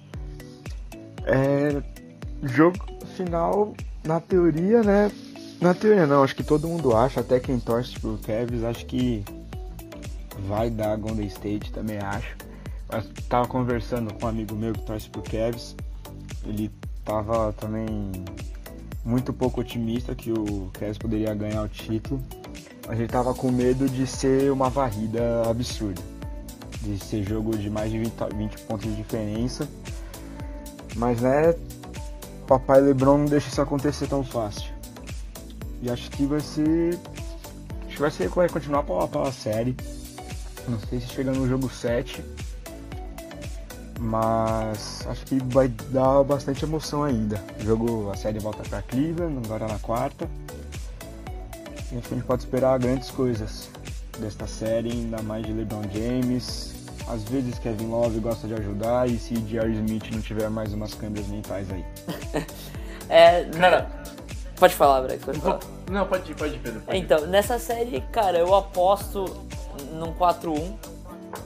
É, jogo final, na teoria, né? Na teoria não, acho que todo mundo acha, até quem torce pro Cavs, acho que vai dar Golden State, também acho. Eu tava conversando com um amigo meu que torce pro Cavs. Ele tava também muito pouco otimista que o Cavs poderia ganhar o título. Mas ele tava com medo de ser uma varrida absurda. De ser jogo de mais de 20, 20 pontos de diferença. Mas né, papai Lebron não deixa isso acontecer tão fácil. E acho que vai ser. Acho que vai ser continuar pau a a série. Não sei se chega no jogo 7 mas acho que vai dar bastante emoção ainda. O jogo, a série volta para Cleveland, agora na quarta. E acho que a gente pode esperar grandes coisas desta série, ainda mais de LeBron James. Às vezes Kevin Love gosta de ajudar e se J.R. Smith não tiver mais umas câmeras mentais aí. é, cara, pode falar, Brex, pode falar. Não, pode ir, pode ir, Pedro. Pode então, nessa série, cara, eu aposto num 4-1.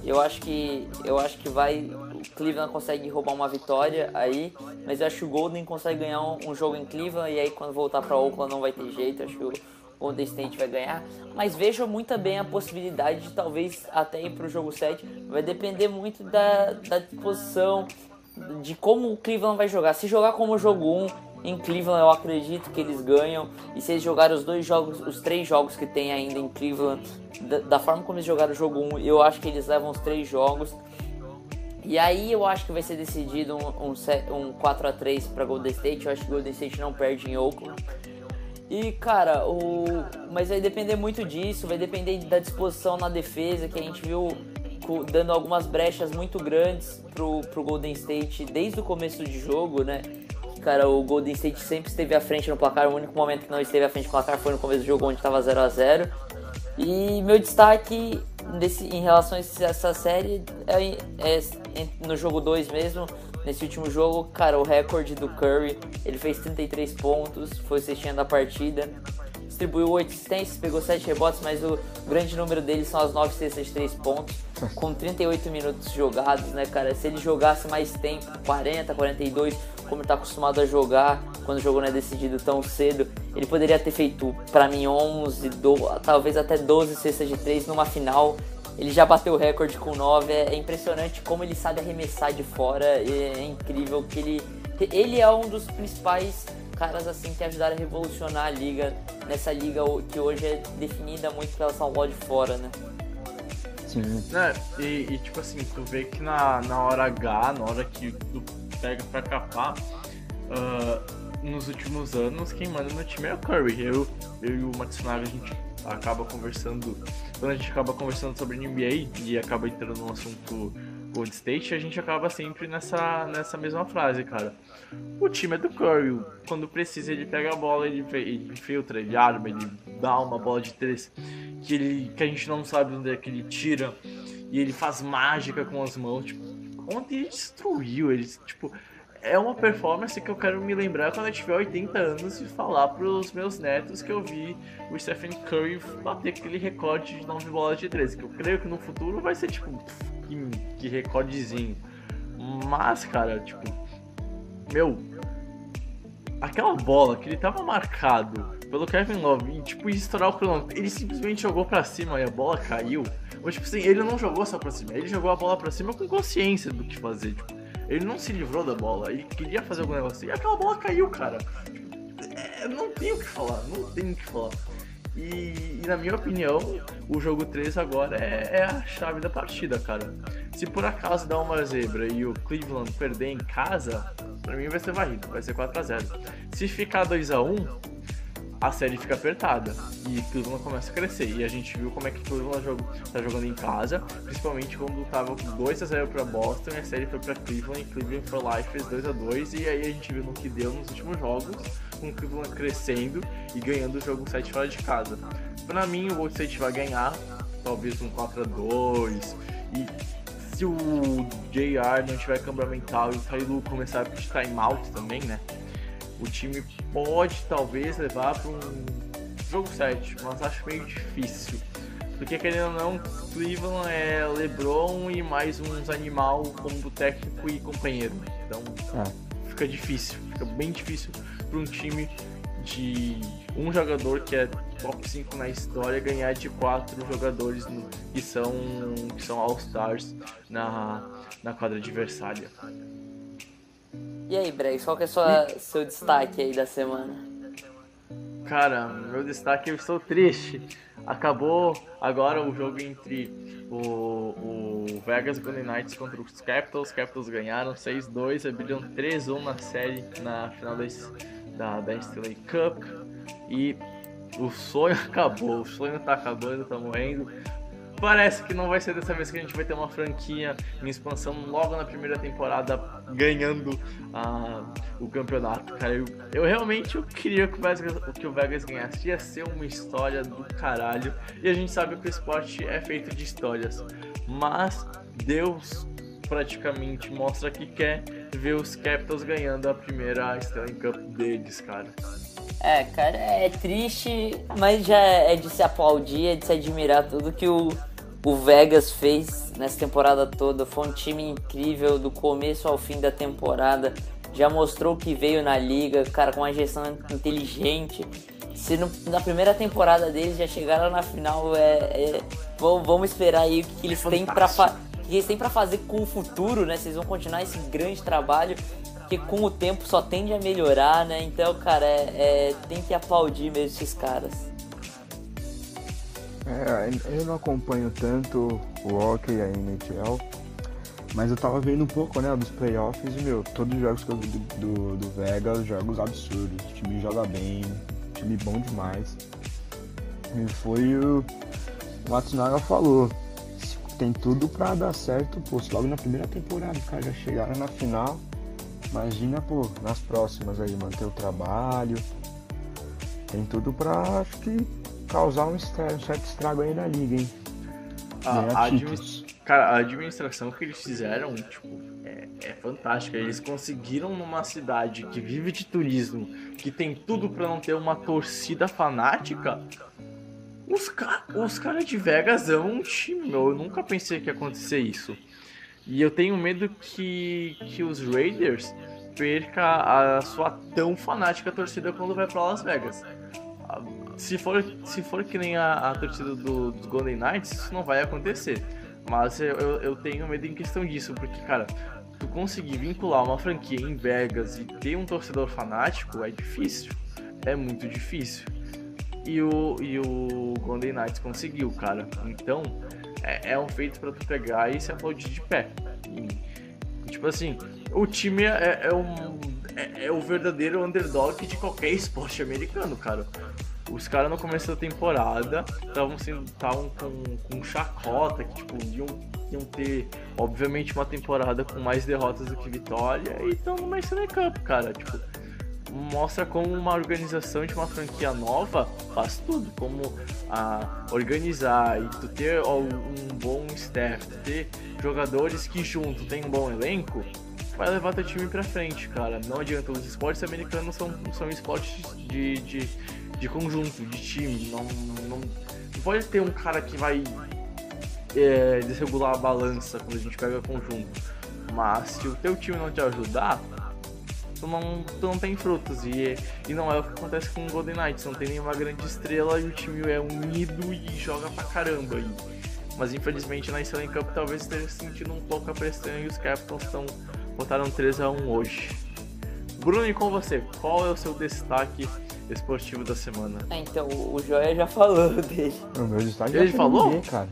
Eu acho que eu acho que vai Cleveland consegue roubar uma vitória aí, mas eu acho que o Golden consegue ganhar um, um jogo em Cleveland e aí quando voltar para Oakland não vai ter jeito, acho que o Golden State vai ganhar, mas vejo muito bem a possibilidade de talvez até ir para o jogo 7, vai depender muito da, da disposição, de como o Cleveland vai jogar. Se jogar como jogo 1, em Cleveland eu acredito que eles ganham. E se eles jogarem os dois jogos, os três jogos que tem ainda em Cleveland, da, da forma como eles jogaram o jogo 1, eu acho que eles levam os três jogos. E aí eu acho que vai ser decidido um, um, um 4 a 3 para Golden State. Eu acho que Golden State não perde em Oakland. E cara, o mas vai depender muito disso, vai depender da disposição na defesa que a gente viu dando algumas brechas muito grandes pro, pro Golden State desde o começo de jogo, né? Cara, o Golden State sempre esteve à frente no placar. O único momento que não esteve à frente no placar foi no começo do jogo, onde estava 0 a 0 E meu destaque desse, em relação a essa série é, é, é no jogo 2 mesmo. Nesse último jogo, cara, o recorde do Curry, ele fez 33 pontos, foi o cestinha da partida. Distribuiu 8 assistências, pegou 7 rebotes, mas o grande número dele são as 9 cestas de 3 pontos, com 38 minutos jogados, né, cara? Se ele jogasse mais tempo, 40, 42, como ele tá acostumado a jogar, quando o jogo não é decidido tão cedo, ele poderia ter feito, para mim, 11, 12, talvez até 12 cestas de 3 numa final. Ele já bateu o recorde com 9. É, é impressionante como ele sabe arremessar de fora. É, incrível que ele. Ele é um dos principais caras assim que ajudaram a revolucionar a liga nessa liga que hoje é definida muito pela sua de fora, né? Sim. É, e, e, tipo assim, tu vê que na, na hora H, na hora que tu pega pra capar, uh, nos últimos anos, quem manda no time é o Curry. Eu, eu e o Matsunaga, a gente acaba conversando. Quando a gente acaba conversando sobre NBA e acaba entrando no assunto Gold State, a gente acaba sempre nessa, nessa mesma frase, cara. O time é do Curry. Quando precisa, ele pega a bola, ele, ele infiltra, ele arma, ele dá uma bola de três que, ele, que a gente não sabe onde é que ele tira. E ele faz mágica com as mãos. Tipo, ontem ele destruiu. Ele, tipo, é uma performance que eu quero me lembrar quando eu tiver 80 anos e falar pros meus netos que eu vi o Stephen Curry bater aquele recorde de 9 bolas de 13. Que eu creio que no futuro vai ser tipo, que, que recordezinho. Mas, cara, tipo, meu, aquela bola que ele tava marcado pelo Kevin Love e, tipo, estourar o cronômetro, ele simplesmente jogou pra cima e a bola caiu. Ou, tipo assim, ele não jogou só pra cima, ele jogou a bola pra cima com consciência do que fazer, tipo. Ele não se livrou da bola, ele queria fazer algum negócio. E aquela bola caiu, cara. É, não tem o que falar, não tem o que falar. E, e, na minha opinião, o jogo 3 agora é, é, a chave da partida, cara. Se por acaso dar uma zebra e o Cleveland perder em casa, pra mim vai ser varrido, vai ser 4x0. Se ficar 2x1, a série fica apertada e Cleveland começa a crescer. E a gente viu como é que Cleveland jogo, tá jogando em casa, principalmente quando tava 2x0 pra Boston e a série foi pra Cleveland e Cleveland foi lá e fez 2x2. E aí a gente viu no que deu nos últimos jogos, com Cleveland crescendo e ganhando o jogo 7 fora de casa. Pra mim, o Golden State vai ganhar, talvez um 4x2. E se o JR não tiver câmbio mental e o Kailu começar a pedir timeout também, né? o time pode talvez levar para um jogo 7, mas acho meio difícil. Porque querendo ou não, Cleveland é LeBron e mais uns animal como técnico e companheiro. Então é. fica difícil, fica bem difícil para um time de um jogador que é top 5 na história ganhar de quatro jogadores que são, que são All-Stars na, na quadra adversária. E aí, Brex, qual que é sua, seu destaque aí da semana? Cara, meu destaque, eu estou triste. Acabou agora o jogo entre o, o Vegas Golden Knights contra os Capitals. Os Capitals ganharam 6-2, abriram 3-1 na série, na final da, da Stanley Cup. E o sonho acabou, o sonho tá acabando, tá morrendo. Parece que não vai ser dessa vez que a gente vai ter uma franquia em expansão logo na primeira temporada ganhando uh, o campeonato, cara. Eu, eu realmente eu queria que o, Vegas, que o Vegas ganhasse. Ia ser uma história do caralho. E a gente sabe que o esporte é feito de histórias. Mas Deus praticamente mostra que quer ver os Capitals ganhando a primeira Stanley Cup deles, cara. É, cara, é triste, mas já é de se aplaudir, é de se admirar tudo que o, o Vegas fez nessa temporada toda. Foi um time incrível do começo ao fim da temporada. Já mostrou que veio na liga, cara, com uma gestão inteligente. Se no, na primeira temporada deles já chegaram na final, é, é vamos esperar aí o que, que eles têm para que eles têm para fazer com o futuro, né? Vocês vão continuar esse grande trabalho que com o tempo só tende a melhorar, né? Então, cara, é, é tem que aplaudir mesmo esses caras. É, eu não acompanho tanto o hockey e a NHL, mas eu tava vendo um pouco, né, dos playoffs e, meu, todos os jogos que eu vi do, do, do Vegas, jogos absurdos, o time joga bem, time bom demais. E foi o Matsunaga falou, tem tudo pra dar certo, pô, logo na primeira temporada, cara, já chegaram na final, Imagina, pô, nas próximas aí, manter o trabalho. Tem tudo pra, acho que, causar um, estrago, um certo estrago aí na liga, hein? A, administ... Cara, a administração que eles fizeram, tipo, é, é fantástica. Eles conseguiram numa cidade que vive de turismo, que tem tudo para não ter uma torcida fanática. Os, ca... os caras de Vegas são um time. Eu nunca pensei que ia acontecer isso. E eu tenho medo que, que os Raiders perca a sua tão fanática torcida quando vai para Las Vegas. Se for, se for que nem a, a torcida do, dos Golden Knights, isso não vai acontecer. Mas eu, eu tenho medo em questão disso, porque, cara, tu conseguir vincular uma franquia em Vegas e ter um torcedor fanático é difícil. É muito difícil. E o, e o Golden Knights conseguiu, cara. Então, é, é um feito para tu pegar e se aplaudir de pé. E, tipo assim, o time é, é, um, é, é, o verdadeiro underdog de qualquer esporte americano, cara. Os caras no começo da temporada estavam estavam com, com chacota, que tipo, iam, iam ter, obviamente, uma temporada com mais derrotas do que vitória, e estão no Stanley Cup, cara. Tipo, mostra como uma organização de uma franquia nova faz tudo, como a organizar e tu ter um bom staff, ter jogadores que junto tem um bom elenco, vai levar teu time pra frente, cara. Não adianta, os esportes americanos são, são esportes de, de, de conjunto, de time. Não, não, não pode ter um cara que vai é, desregular a balança quando a gente pega conjunto. Mas se o teu time não te ajudar, tu não, tu não tem frutos. E, e não é o que acontece com o Golden Knights. Não tem nenhuma grande estrela e o time é unido e joga pra caramba. E, mas infelizmente na Stanley Cup talvez esteja sentindo um pouco a pressão e os Capitals estão botaram 3 a 1 hoje. Bruno, e com você, qual é o seu destaque esportivo da semana? É, então, o Joia já falou dele. O meu destaque Ele falou? Ninguém, cara.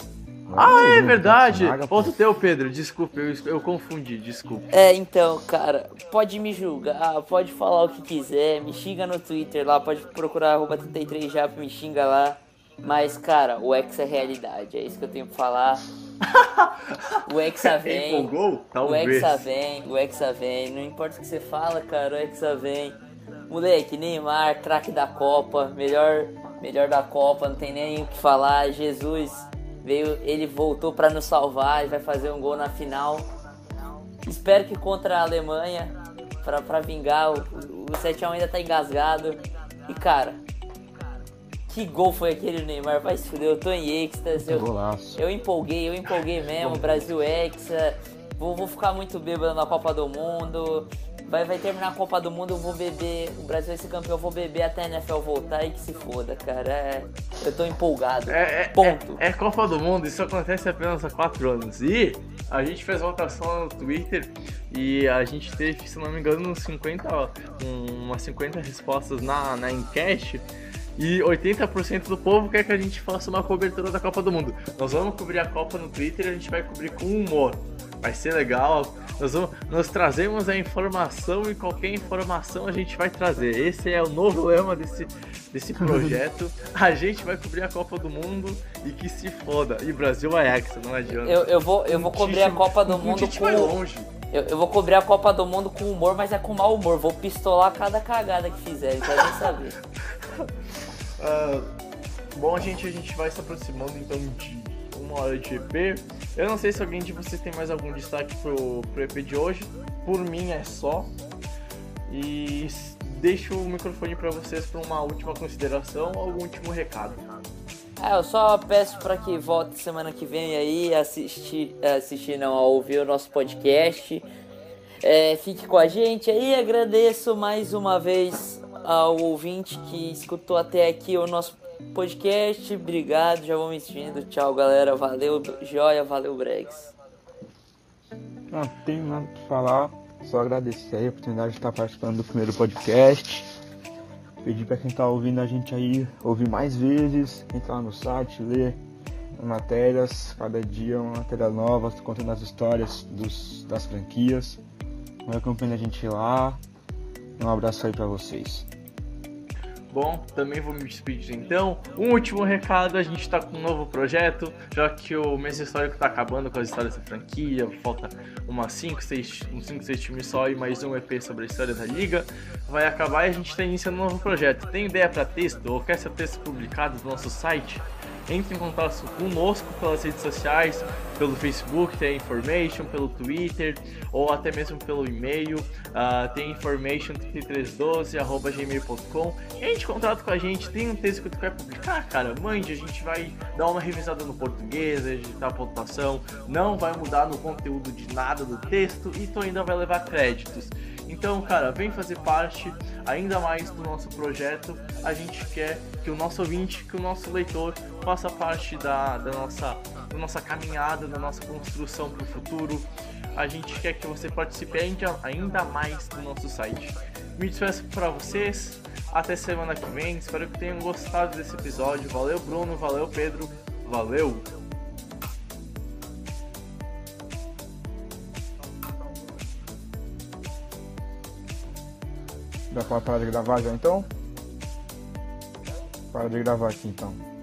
Ah, é verdade! Ponto teu, Pedro. Desculpa, eu, eu confundi, desculpa. É, então, cara, pode me julgar, pode falar o que quiser, me xinga no Twitter lá, pode procurar arroba 33 já me xinga lá. Mas, cara, o Hexa é realidade, é isso que eu tenho pra falar. O Hexa vem. Empolgou? O Hexa vem, o Hexa vem. Não importa o que você fala, cara, o Hexa vem. Moleque, Neymar, craque da Copa, melhor, melhor da Copa, não tem nem o que falar. Jesus veio, ele voltou para nos salvar e vai fazer um gol na final. Espero que contra a Alemanha, para vingar, o, o 7x1 ainda tá engasgado. E cara, que gol foi aquele Neymar? Vai se fuder, eu tô em êxtase. Eu, eu empolguei, eu empolguei mesmo. Brasil Hexa. Vou, vou ficar muito bêbado na Copa do Mundo. Vai, vai terminar a Copa do Mundo, eu vou beber. O Brasil vai ser campeão, eu vou beber até a NFL voltar e que se foda, cara. É, eu tô empolgado. É, é, Ponto. É, é, Copa do Mundo, isso acontece apenas há quatro anos. E a gente fez votação no Twitter e a gente teve, se não me engano, uns 50, umas 50 respostas na, na enquete. E 80% do povo quer que a gente faça uma cobertura da Copa do Mundo. Nós vamos cobrir a Copa no Twitter e a gente vai cobrir com humor. Vai ser legal. Nós, vamos, nós trazemos a informação e qualquer informação a gente vai trazer. Esse é o novo lema desse, desse projeto. a gente vai cobrir a Copa do Mundo e que se foda. E Brasil é Hexa, não adianta. Eu, eu vou, eu vou cobrir a Copa do Mundo com. longe. Eu, eu, vou cobrir a Copa do Mundo com humor, mas é com mau humor. Vou pistolar cada cagada que fizer, quero nem saber. Uh, bom, gente, a gente vai se aproximando então de uma hora de EP. Eu não sei se alguém de vocês tem mais algum destaque pro, pro EP de hoje. Por mim é só. E deixo o microfone para vocês para uma última consideração ou algum último recado. É, eu só peço para que volte semana que vem aí assistir, assistir não, a ouvir o nosso podcast. É, fique com a gente aí, agradeço mais uma vez ao ouvinte que escutou até aqui o nosso podcast. Obrigado, já vou me despedindo. Tchau, galera. Valeu, joia. Valeu, Bregs. Não tenho nada pra falar. Só agradecer a oportunidade de estar participando do primeiro podcast. Pedir para quem tá ouvindo a gente aí ouvir mais vezes, entrar no site, ler matérias, cada dia uma matéria nova, contando as histórias dos, das franquias. Vai acompanhar a gente lá. Um abraço aí para vocês. Bom, também vou me despedir então. Um último recado, a gente está com um novo projeto, já que o mês histórico está acabando com as histórias da franquia, falta umas 5, 6, uns 5, 6 times só e mais um EP sobre a história da liga. Vai acabar e a gente está iniciando um novo projeto. Tem ideia para texto ou quer seu texto publicado no nosso site? Entre em contato conosco pelas redes sociais, pelo Facebook, tem information, pelo Twitter ou até mesmo pelo e-mail, uh, tem information3312@gmail.com. Entre em contato com a gente, tem um texto que tu quer publicar, cara, mande, a gente vai dar uma revisada no português, editar a pontuação, não vai mudar no conteúdo de nada do texto e tu ainda vai levar créditos. Então, cara, vem fazer parte ainda mais do nosso projeto. A gente quer que o nosso ouvinte, que o nosso leitor faça parte da, da, nossa, da nossa caminhada, da nossa construção para o futuro. A gente quer que você participe ainda, ainda mais do nosso site. Me despeço para vocês. Até semana que vem. Espero que tenham gostado desse episódio. Valeu, Bruno. Valeu, Pedro. Valeu! Dá pra parar de gravar já então? Para de gravar aqui então.